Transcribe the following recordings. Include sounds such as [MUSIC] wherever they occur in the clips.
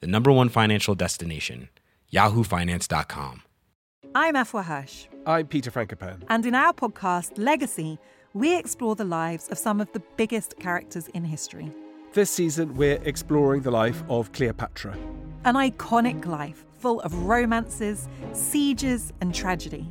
the number one financial destination, yahoofinance.com. I'm Afua Hirsch. I'm Peter Frankopan. And in our podcast, Legacy, we explore the lives of some of the biggest characters in history. This season, we're exploring the life of Cleopatra. An iconic life full of romances, sieges, and tragedy.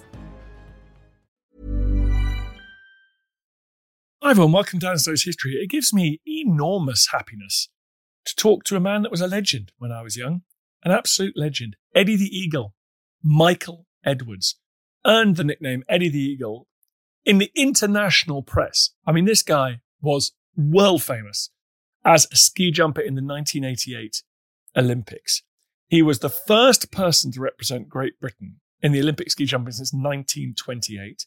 Hi everyone, welcome to Dan Snow's History. It gives me enormous happiness to talk to a man that was a legend when I was young, an absolute legend. Eddie the Eagle, Michael Edwards, earned the nickname Eddie the Eagle in the international press. I mean, this guy was world famous as a ski jumper in the 1988 Olympics. He was the first person to represent Great Britain in the Olympic ski jumping since 1928.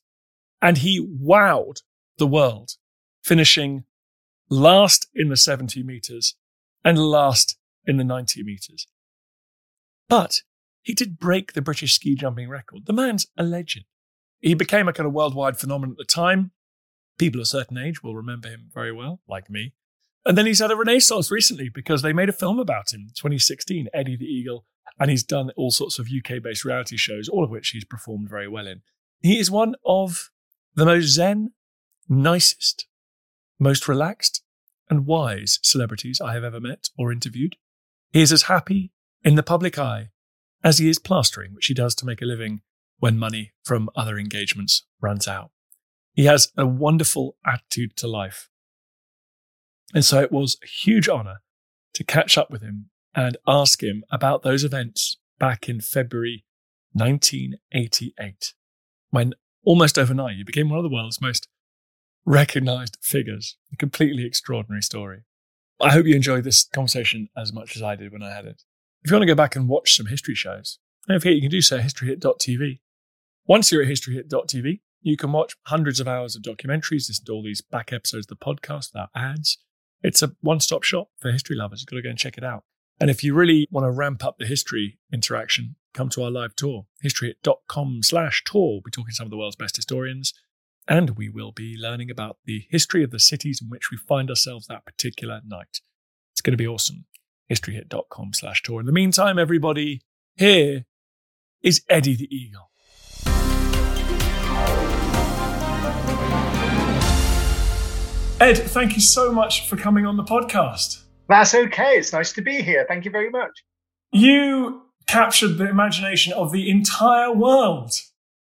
And he wowed the world, finishing last in the 70 meters and last in the 90 meters. But he did break the British ski jumping record. The man's a legend. He became a kind of worldwide phenomenon at the time. People a certain age will remember him very well, like me. And then he's had a renaissance recently because they made a film about him, 2016, Eddie the Eagle, and he's done all sorts of UK based reality shows, all of which he's performed very well in. He is one of the most zen, nicest, most relaxed, and wise celebrities I have ever met or interviewed. He is as happy in the public eye as he is plastering, which he does to make a living when money from other engagements runs out. He has a wonderful attitude to life. And so it was a huge honor to catch up with him and ask him about those events back in February 1988, when almost overnight he became one of the world's most recognized figures. A completely extraordinary story. I hope you enjoyed this conversation as much as I did when I had it. If you want to go back and watch some history shows, don't forget you can do so at historyhit.tv. Once you're at historyhit.tv, you can watch hundreds of hours of documentaries, listen to all these back episodes of the podcast without ads. It's a one stop shop for history lovers. You've got to go and check it out. And if you really want to ramp up the history interaction, come to our live tour, historyhit.com slash tour. We'll be talking to some of the world's best historians, and we will be learning about the history of the cities in which we find ourselves that particular night. It's going to be awesome. Historyhit.com slash tour. In the meantime, everybody, here is Eddie the Eagle. Ed, thank you so much for coming on the podcast. That's okay. It's nice to be here. Thank you very much. You captured the imagination of the entire world.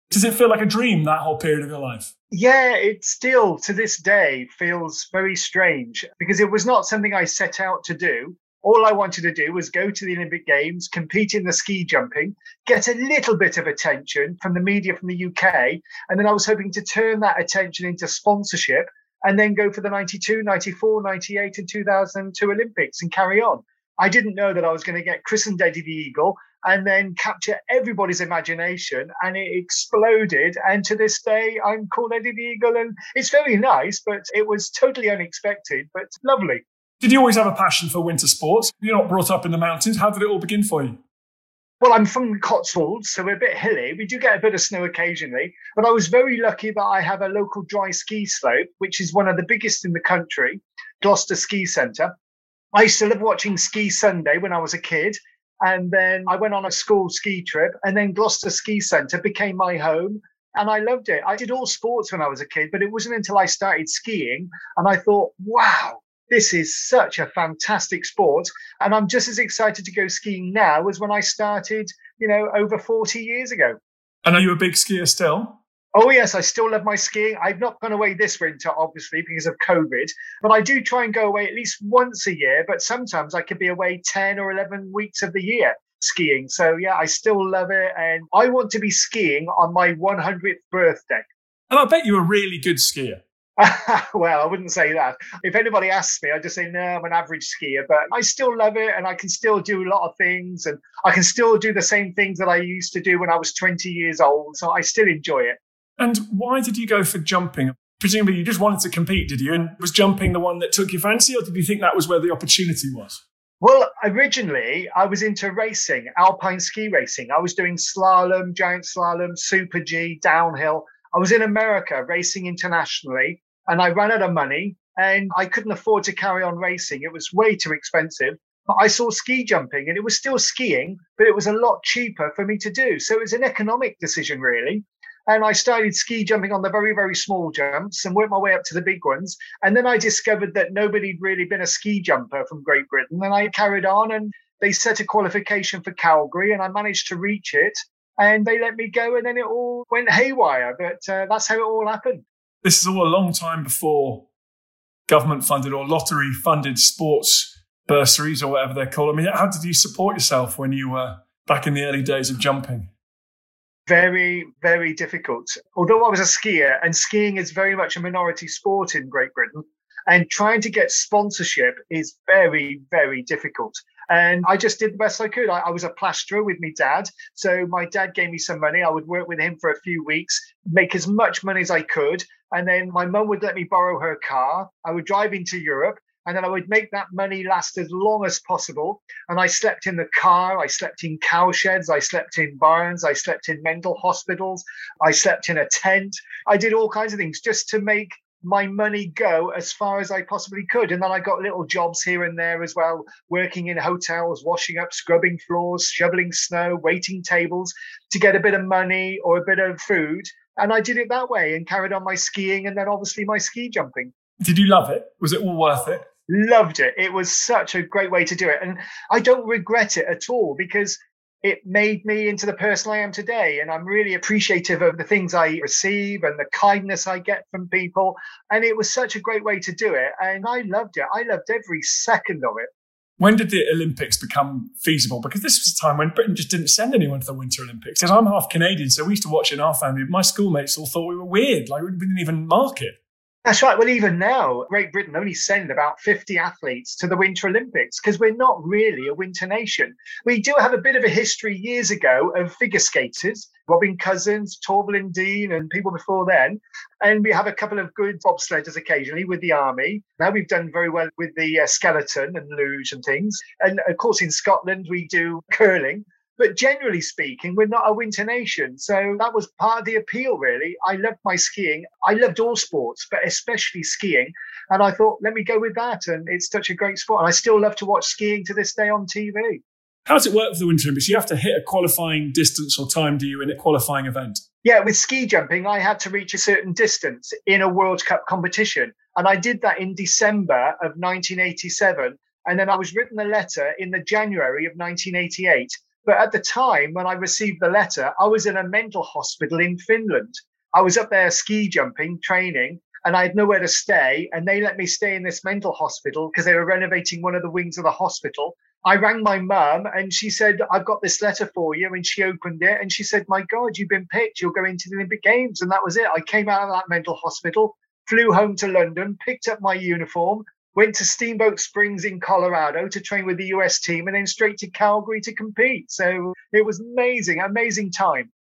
Does it feel like a dream, that whole period of your life? Yeah, it still to this day feels very strange because it was not something I set out to do. All I wanted to do was go to the Olympic Games, compete in the ski jumping, get a little bit of attention from the media from the UK. And then I was hoping to turn that attention into sponsorship and then go for the 92, 94, 98, and 2002 Olympics and carry on. I didn't know that I was going to get christened Eddie the Eagle and then capture everybody's imagination, and it exploded. And to this day, I'm called Eddie the Eagle, and it's very nice, but it was totally unexpected, but lovely. Did you always have a passion for winter sports? You're not brought up in the mountains. How did it all begin for you? Well, I'm from the Cotswolds, so we're a bit hilly. We do get a bit of snow occasionally, but I was very lucky that I have a local dry ski slope, which is one of the biggest in the country, Gloucester Ski Centre. I used to love watching Ski Sunday when I was a kid, And then I went on a school ski trip, and then Gloucester Ski Centre became my home. And I loved it. I did all sports when I was a kid, but it wasn't until I started skiing and I thought, wow, this is such a fantastic sport. And I'm just as excited to go skiing now as when I started, you know, over 40 years ago. And are you a big skier still? Oh, yes, I still love my skiing. I've not gone away this winter, obviously, because of COVID, but I do try and go away at least once a year. But sometimes I could be away 10 or 11 weeks of the year skiing. So, yeah, I still love it. And I want to be skiing on my 100th birthday. And I bet you're a really good skier. [LAUGHS] well, I wouldn't say that. If anybody asks me, I just say, no, I'm an average skier, but I still love it and I can still do a lot of things and I can still do the same things that I used to do when I was 20 years old. So I still enjoy it. And why did you go for jumping? Presumably you just wanted to compete, did you? And was jumping the one that took your fancy, or did you think that was where the opportunity was? Well, originally I was into racing, alpine ski racing. I was doing slalom, giant slalom, super G, downhill. I was in America racing internationally and I ran out of money and I couldn't afford to carry on racing. It was way too expensive. But I saw ski jumping and it was still skiing, but it was a lot cheaper for me to do. So it was an economic decision, really. And I started ski jumping on the very, very small jumps and worked my way up to the big ones. And then I discovered that nobody'd really been a ski jumper from Great Britain. And I carried on and they set a qualification for Calgary and I managed to reach it. And they let me go and then it all went haywire. But uh, that's how it all happened. This is all a long time before government funded or lottery funded sports bursaries or whatever they're called. I mean, how did you support yourself when you were back in the early days of jumping? Very, very difficult. Although I was a skier, and skiing is very much a minority sport in Great Britain, and trying to get sponsorship is very, very difficult. And I just did the best I could. I, I, was a plasterer with my dad. So my dad gave me some money. I would work with him for a few weeks, make as much money as I could. And then my mum would let me borrow her car. I would drive into Europe and then I would make that money last as long as possible. And I slept in the car, I slept in cowsheds, I slept in barns, I slept in mental hospitals, I slept in a tent. I did all kinds of things just to make my money go as far as I possibly could. And then I got little jobs here and there as well, working in hotels, washing up, scrubbing floors, shoveling snow, waiting tables to get a bit of money or a bit of food. And I did it that way and carried on my skiing and then obviously my ski jumping. Did you love it? Was it all worth it? Loved it. It was such a great way to do it. And I don't regret it at all because it made me into the person I am today. And I'm really appreciative of the things I receive and the kindness I get from people. And it was such a great way to do it. And I loved it. I loved every second of it. When did the Olympics become feasible? Because this was a time when Britain just didn't send anyone to the Winter Olympics. Because I'm half Canadian, so we used to watch in our family. My schoolmates all thought we were weird, like we didn't even mark it. That's right. Well, even now, Great Britain only send about 50 athletes to the Winter Olympics because we're not really a winter nation. We do have a bit of a history years ago of figure skaters, Robin Cousins, Torvill Dean, and people before then. And we have a couple of good bobsledders occasionally with the army. Now we've done very well with the uh, skeleton and luge and things. And of course, in Scotland, we do curling. But generally speaking, we're not a winter nation. So that was part of the appeal, really. I loved my skiing. I loved all sports, but especially skiing. And I thought, let me go with that. And it's such a great sport. And I still love to watch skiing to this day on TV. How does it work for the Winter Olympics? You have to hit a qualifying distance or time, do you, in a qualifying event? Yeah, with ski jumping, I had to reach a certain distance in a World Cup competition. And I did that in December of 1987. And then I was written a letter in the January of 1988 but at the time when I received the letter, I was in a mental hospital in Finland. I was up there ski jumping, training, and I had nowhere to stay. And they let me stay in this mental hospital because they were renovating one of the wings of the hospital. I rang my mum and she said, I've got this letter for you. And she opened it and she said, My God, you've been picked. You're going to the Olympic Games. And that was it. I came out of that mental hospital, flew home to London, picked up my uniform, went to Steamboat Springs in Colorado to train with the US team, and then straight to Calgary to compete. So it was amazing, amazing time.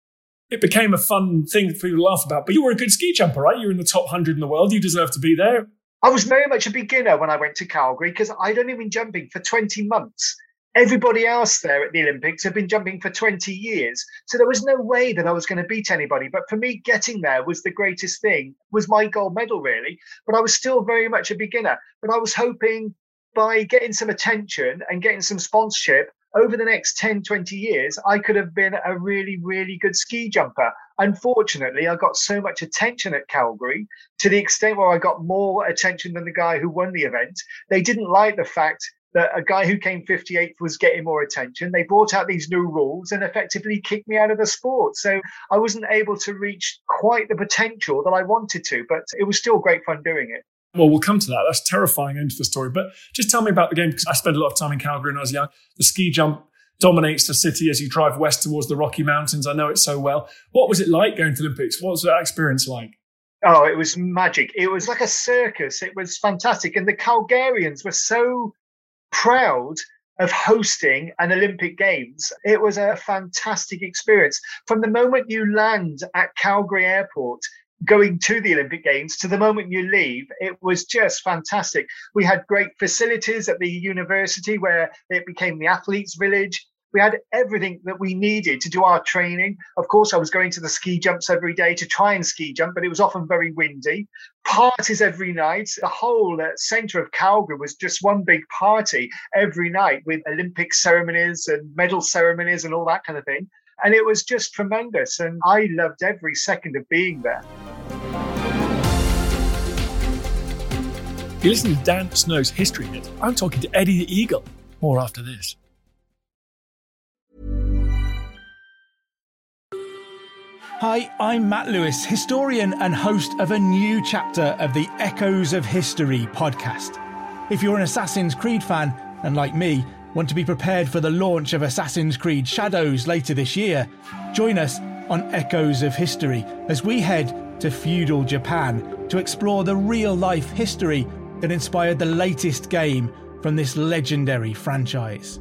It became a fun thing for you to laugh about. But you were a good ski jumper, right? You're in the top 100 in the world. You deserve to be there. I was very much a beginner when I went to Calgary because I'd only been jumping for 20 months. Everybody else there at the Olympics had been jumping for 20 years. So there was no way that I was going to beat anybody. But for me, getting there was the greatest thing, was my gold medal, really. But I was still very much a beginner. But I was hoping by getting some attention and getting some sponsorship, over the next 10, 20 years, I could have been a really, really good ski jumper. Unfortunately, I got so much attention at Calgary to the extent where I got more attention than the guy who won the event. They didn't like the fact that a guy who came 58th was getting more attention. They brought out these new rules and effectively kicked me out of the sport. So I wasn't able to reach quite the potential that I wanted to, but it was still great fun doing it. Well, we'll come to that. That's terrifying end to the story. But just tell me about the game because I spent a lot of time in Calgary when I was young. The ski jump dominates the city as you drive west towards the Rocky Mountains. I know it so well. What was it like going to the Olympics? What was that experience like? Oh, it was magic. It was like a circus. It was fantastic. And the Calgarians were so proud of hosting an Olympic Games. It was a fantastic experience. From the moment you land at Calgary Airport, going to the Olympic Games to the moment you leave, it was just fantastic. We had great facilities at the university where it became the athletes' village. We had everything that we needed to do our training. Of course, I was going to the ski jumps every day to try and ski jump, but it was often very windy. Parties every night. The whole uh, centre of Calgary was just one big party every night with Olympic ceremonies and medal ceremonies and all that kind of thing. And it was just tremendous. And I loved every second of being there. You listen to Dan Snow's History Hit. I'm talking to Eddie the Eagle. More after this. Hi, I'm Matt Lewis, historian and host of a new chapter of the Echoes of History podcast. If you're an Assassin's Creed fan, and like me, want to be prepared for the launch of Assassin's Creed Shadows later this year, join us on Echoes of History as we head to feudal Japan to explore the real life history that inspired the latest game from this legendary franchise.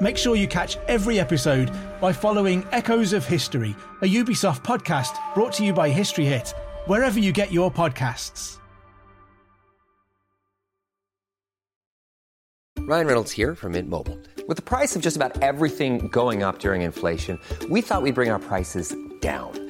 Make sure you catch every episode by following Echoes of History, a Ubisoft podcast brought to you by History Hit wherever you get your podcasts. Ryan Reynolds here from Mint Mobile. With the price of just about everything going up during inflation, we thought we'd bring our prices down.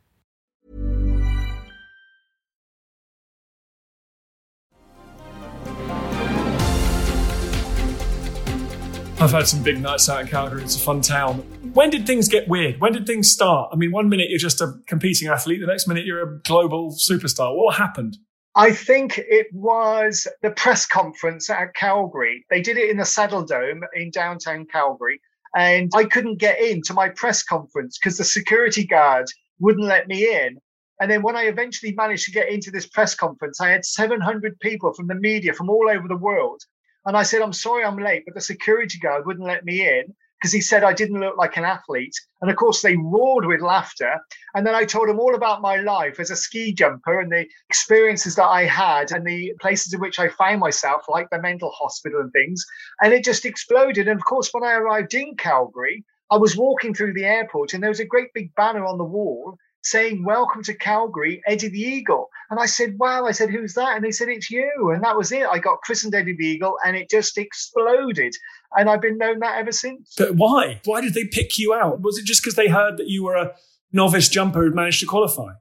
I've had some big nights out in Calgary. It's a fun town. When did things get weird? When did things start? I mean, one minute you're just a competing athlete, the next minute you're a global superstar. What happened? I think it was the press conference at Calgary. They did it in the Saddledome in downtown Calgary. And I couldn't get into my press conference because the security guard wouldn't let me in. And then when I eventually managed to get into this press conference, I had 700 people from the media from all over the world. And I said, I'm sorry I'm late, but the security guard wouldn't let me in because he said I didn't look like an athlete. And of course, they roared with laughter. And then I told them all about my life as a ski jumper and the experiences that I had and the places in which I found myself, like the mental hospital and things. And it just exploded. And of course, when I arrived in Calgary, I was walking through the airport and there was a great big banner on the wall saying, Welcome to Calgary, Eddie the Eagle. And I said, Wow. I said, Who's that? And they said, It's you. And that was it. I got christened Eddie the Eagle and it just exploded. And I've been known that ever since. But why? Why did they pick you out? Was it just because they heard that you were a novice jumper who'd managed to qualify?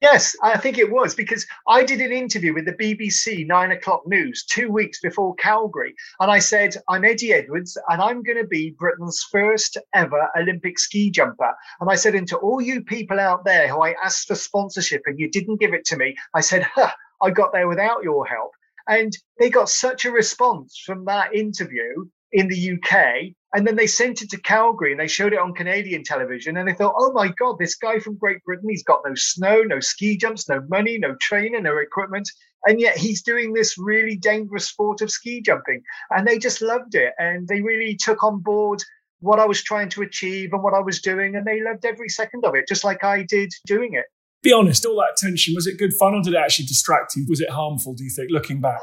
Yes, I think it was because I did an interview with the BBC Nine O'Clock News two weeks before Calgary. And I said, I'm Eddie Edwards and I'm going to be Britain's first ever Olympic ski jumper. And I said, and to all you people out there who I asked for sponsorship and you didn't give it to me, I said, huh, I got there without your help. And they got such a response from that interview in the UK and then they sent it to Calgary and they showed it on Canadian television. And they thought, oh my God, this guy from Great Britain, he's got no snow, no ski jumps, no money, no trainer, no equipment. And yet he's doing this really dangerous sport of ski jumping. And they just loved it. And they really took on board what I was trying to achieve and what I was doing. And they loved every second of it, just like I did doing it. Be honest, all that attention, was it good fun or did it actually distract you? Was it harmful, do you think, looking back?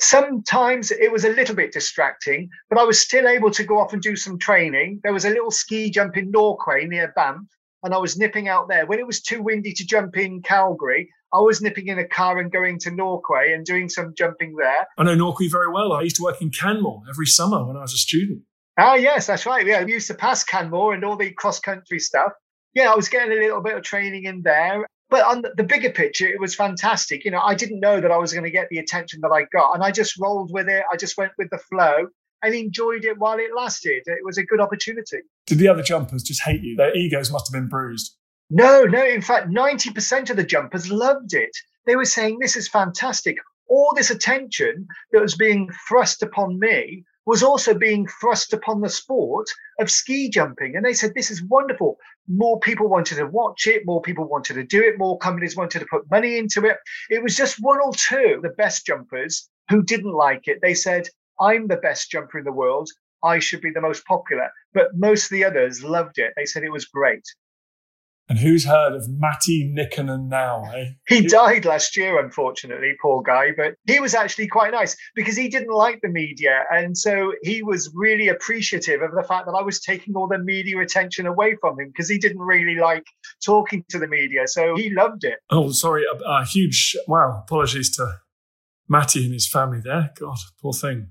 Sometimes it was a little bit distracting, but I was still able to go off and do some training. There was a little ski jump in Norquay near Banff, and I was nipping out there. When it was too windy to jump in Calgary, I was nipping in a car and going to Norquay and doing some jumping there. I know Norquay very well. I used to work in Canmore every summer when I was a student. Ah, yes, that's right. Yeah, I used to pass Canmore and all the cross country stuff. Yeah, I was getting a little bit of training in there. But on the bigger picture, it was fantastic. You know, I didn't know that I was going to get the attention that I got, and I just rolled with it. I just went with the flow and enjoyed it while it lasted. It was a good opportunity. Did the other jumpers just hate you? Their egos must have been bruised. No, no. In fact, 90% of the jumpers loved it. They were saying, This is fantastic. All this attention that was being thrust upon me was also being thrust upon the sport of ski jumping. And they said, This is wonderful. More people wanted to watch it, more people wanted to do it, more companies wanted to put money into it. It was just one or two, the best jumpers, who didn't like it. They said, I'm the best jumper in the world. I should be the most popular. But most of the others loved it. They said it was great. And who's heard of Matti Nykänen now, eh? He died last year, unfortunately, poor guy, but he was actually quite nice because he didn't like the media. And so he was really appreciative of the fact that I was taking all the media attention away from him because he didn't really like talking to the media. So he loved it. Oh, sorry. A, a huge, wow, apologies to Matti and his family there. God, poor thing.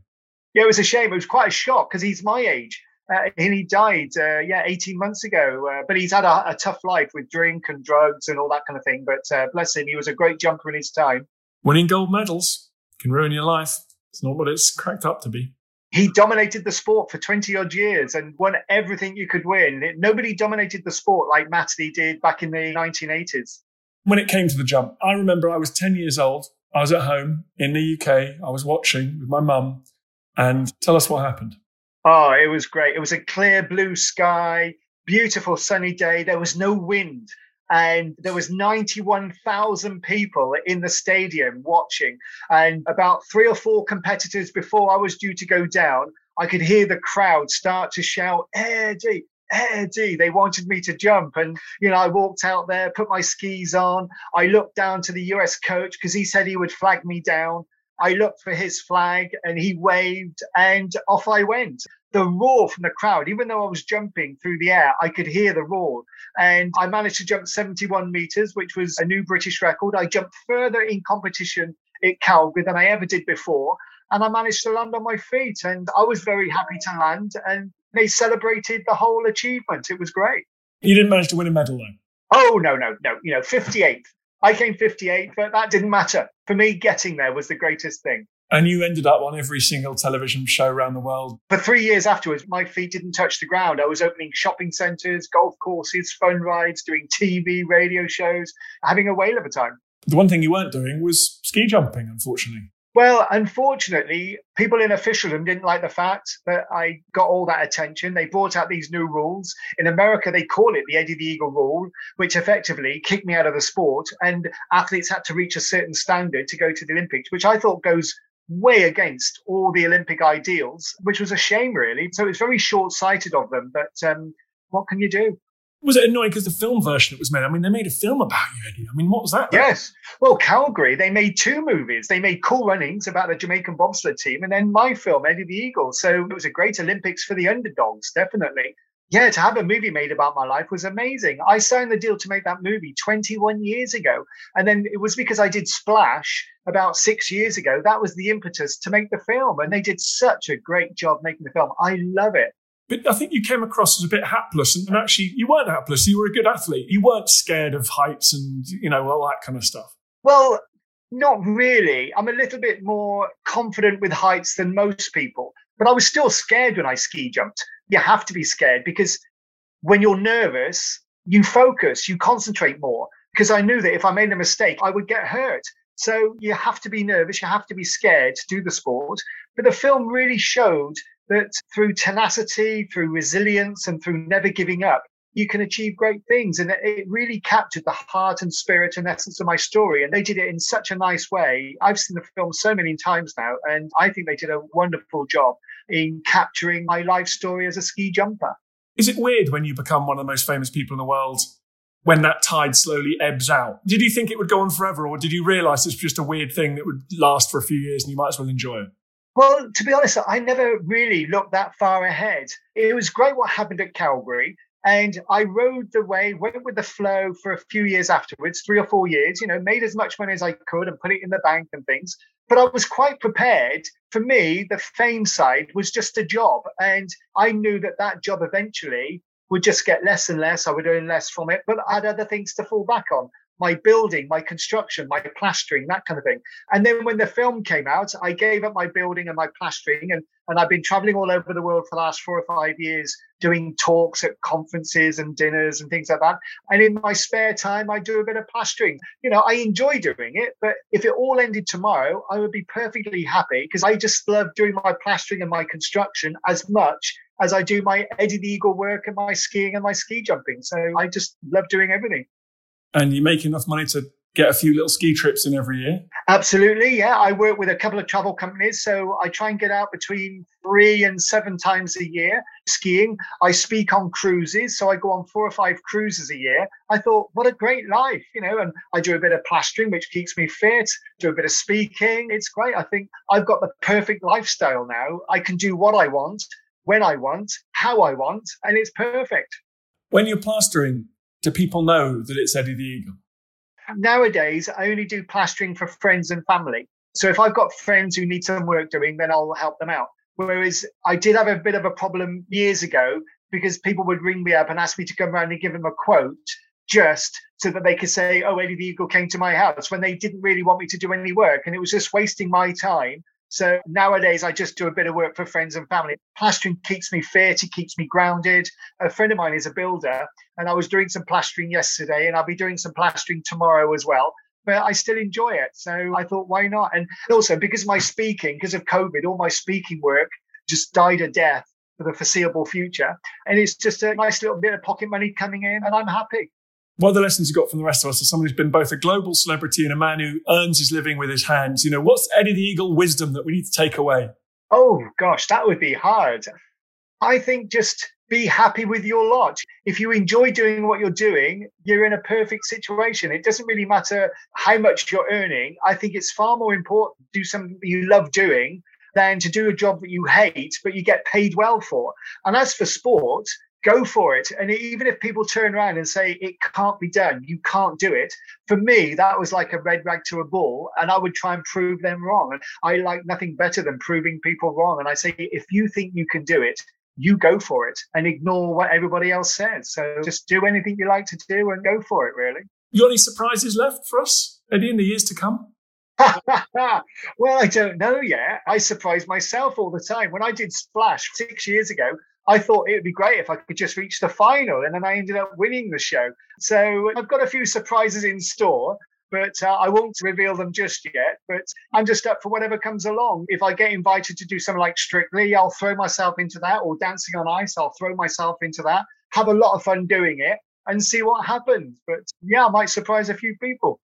Yeah, it was a shame. It was quite a shock because he's my age. Uh, and he died, uh, yeah, 18 months ago. Uh, but he's had a, a, tough life with drink and drugs and all that kind of thing. But uh, bless him, he was a great jumper in his time. Winning gold medals can ruin your life. It's not what it's cracked up to be. He dominated the sport for 20 odd years and won everything you could win. It, nobody dominated the sport like Matti did back in the 1980s. When it came to the jump, I remember I was 10 years old. I was at home in the UK. I was watching with my mum. And tell us what happened. Oh, it was great. It was a clear blue sky, beautiful sunny day. There was no wind. And there was 91,000 people in the stadium watching. And about three or four competitors before I was due to go down, I could hear the crowd start to shout, Eddie, Eddie. They wanted me to jump. And, you know, I walked out there, put my skis on. I looked down to the US coach because he said he would flag me down. I looked for his flag and he waved and off I went. The roar from the crowd, even though I was jumping through the air, I could hear the roar. And I managed to jump 71 meters, which was a new British record. I jumped further in competition at Calgary than I ever did before. And I managed to land on my feet. And I was very happy to land. And they celebrated the whole achievement. It was great. You didn't manage to win a medal, though? Oh, no, no, no. You know, 58th. I came 58, but that didn't matter. For me, getting there was the greatest thing. And you ended up on every single television show around the world. For three years afterwards, my feet didn't touch the ground. I was opening shopping centres, golf courses, fun rides, doing TV, radio shows, having a whale of a time. The one thing you weren't doing was ski jumping, unfortunately. Well, unfortunately, people in officialdom didn't like the fact that I got all that attention. They brought out these new rules. In America, they call it the Eddie the Eagle rule, which effectively kicked me out of the sport. And athletes had to reach a certain standard to go to the Olympics, which I thought goes way against all the Olympic ideals, which was a shame, really. So it's very short sighted of them. But um, what can you do? Was it annoying because the film version it was made? I mean, they made a film about you, Eddie. I mean, what was that? Yes. Well, Calgary, they made two movies. They made Cool Runnings about the Jamaican bobsled team, and then my film, Eddie the Eagle. So it was a great Olympics for the underdogs, definitely. Yeah, to have a movie made about my life was amazing. I signed the deal to make that movie 21 years ago. And then it was because I did Splash about six years ago. That was the impetus to make the film. And they did such a great job making the film. I love it. But I think you came across as a bit hapless, and, actually, you weren't hapless. You were a good athlete. You weren't scared of heights and you know all that kind of stuff. Well, not really. I'm a little bit more confident with heights than most people, but I was still scared when I ski jumped. You have to be scared because when you're nervous, you focus, you concentrate more. Because I knew that if I made a mistake, I would get hurt. So you have to be nervous, you have to be scared to do the sport. But the film really showed that through tenacity, through resilience, and through never giving up, you can achieve great things. And it really captured the heart and spirit and essence of my story. And they did it in such a nice way. I've seen the film so many times now, and I think they did a wonderful job in capturing my life story as a ski jumper. Is it weird when you become one of the most famous people in the world when that tide slowly ebbs out? Did you think it would go on forever, or did you realize it's just a weird thing that would last for a few years and you might as well enjoy it? Well, to be honest, I never really looked that far ahead. It was great what happened at Calgary. And I rode the way, went with the flow for a few years afterwards, three or four years, you know, made as much money as I could and put it in the bank and things. But I was quite prepared. For me, the fame side was just a job. And I knew that that job eventually would just get less and less. I would earn less from it, but I had other things to fall back on my building, my construction, my plastering, that kind of thing. And then when the film came out, I gave up my building and my plastering, and, and I've been traveling all over the world for the last four or five years doing talks at conferences and dinners and things like that. And in my spare time, I do a bit of plastering. You know, I enjoy doing it, but if it all ended tomorrow, I would be perfectly happy because I just love doing my plastering and my construction as much as I do my Eddie the Eagle work and my skiing and my ski jumping. So I just love doing everything and you make enough money to get a few little ski trips in every year? Absolutely, yeah. I work with a couple of travel companies, so I try and get out between three and seven times a year skiing. I speak on cruises, so I go on four or five cruises a year. I thought, what a great life, you know, and I do a bit of plastering, which keeps me fit, do a bit of speaking. It's great. I think I've got the perfect lifestyle now. I can do what I want, when I want, how I want, and it's perfect. When you're plastering, do people know that it's Eddie the Eagle? Nowadays, I only do plastering for friends and family. So if I've got friends who need some work doing, then I'll help them out. Whereas I did have a bit of a problem years ago because people would ring me up and ask me to come around and give them a quote just so that they could say, Oh, Eddie the Eagle came to my house when they didn't really want me to do any work. And it was just wasting my time so nowadays, I just do a bit of work for friends and family. Plastering keeps me fit, it keeps me grounded. A friend of mine is a builder, and I was doing some plastering yesterday, and I'll be doing some plastering tomorrow as well. But I still enjoy it. So I thought, why not? And also, because my speaking, because of COVID, all my speaking work just died a death for the foreseeable future. And it's just a nice little bit of pocket money coming in, and I'm happy. What are the lessons you got from the rest of us as someone who's been both a global celebrity and a man who earns his living with his hands? You know, what's Eddie the Eagle wisdom that we need to take away? Oh, gosh, that would be hard. I think just be happy with your lot. If you enjoy doing what you're doing, you're in a perfect situation. It doesn't really matter how much you're earning. I think it's far more important to do something that you love doing than to do a job that you hate, but you get paid well for. And as for sport, go for it. And even if people turn around and say it can't be done, you can't do it. For me, that was like a red rag to a bull, and I would try and prove them wrong. And I like nothing better than proving people wrong. And I say, if you think you can do it, you go for it and ignore what everybody else says. So just do anything you like to do and go for it, really. You got any surprises left for us, Eddie, in the years to come? [LAUGHS] well, I don't know yet. I surprise myself all the time. When I did Splash six years ago, I thought it would be great if I could just reach the final, and then I ended up winning the show. So I've got a few surprises in store, but uh, I won't reveal them just yet. But I'm just up for whatever comes along. If I get invited to do something like Strictly, I'll throw myself into that, or Dancing on Ice, I'll throw myself into that. Have a lot of fun doing it and see what happens. But yeah, I might surprise a few people.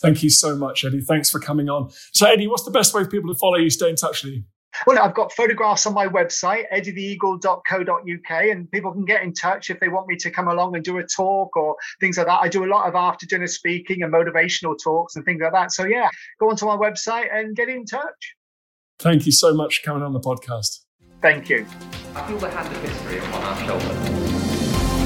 Thank you so much, Eddie. Thanks for coming on. So, Eddie, what's the best way for people to follow you, stay in touch with you? Well, I've got photographs on my website, eddietheeagle.co.uk, and people can get in touch if they want me to come along and do a talk or things like that. I do a lot of after dinner speaking and motivational talks and things like that. So, yeah, go onto my website and get in touch. Thank you so much for coming on the podcast. Thank you. I feel the hand of history upon our shoulders.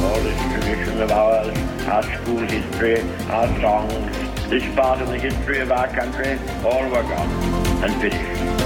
All this tradition of ours, our school history, our songs, this part of the history of our country, all were gone and finished.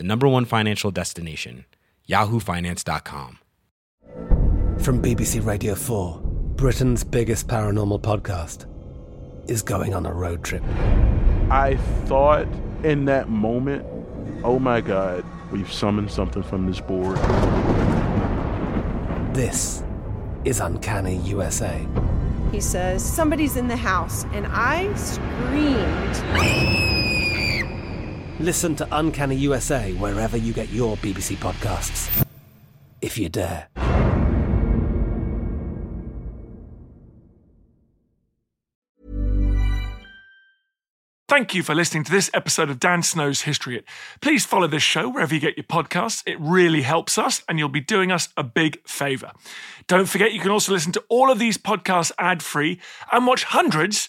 the number one financial destination, yahoofinance.com. From BBC Radio 4, Britain's biggest paranormal podcast is going on a road trip. I thought in that moment, oh my God, we've summoned something from this board. This is Uncanny USA. He says, Somebody's in the house, and I screamed. Listen to Uncanny USA wherever you get your BBC podcasts, if you dare. Thank you for listening to this episode of Dan Snow's History Hit. Please follow this show wherever you get your podcasts. It really helps us, and you'll be doing us a big favour. Don't forget, you can also listen to all of these podcasts ad free and watch hundreds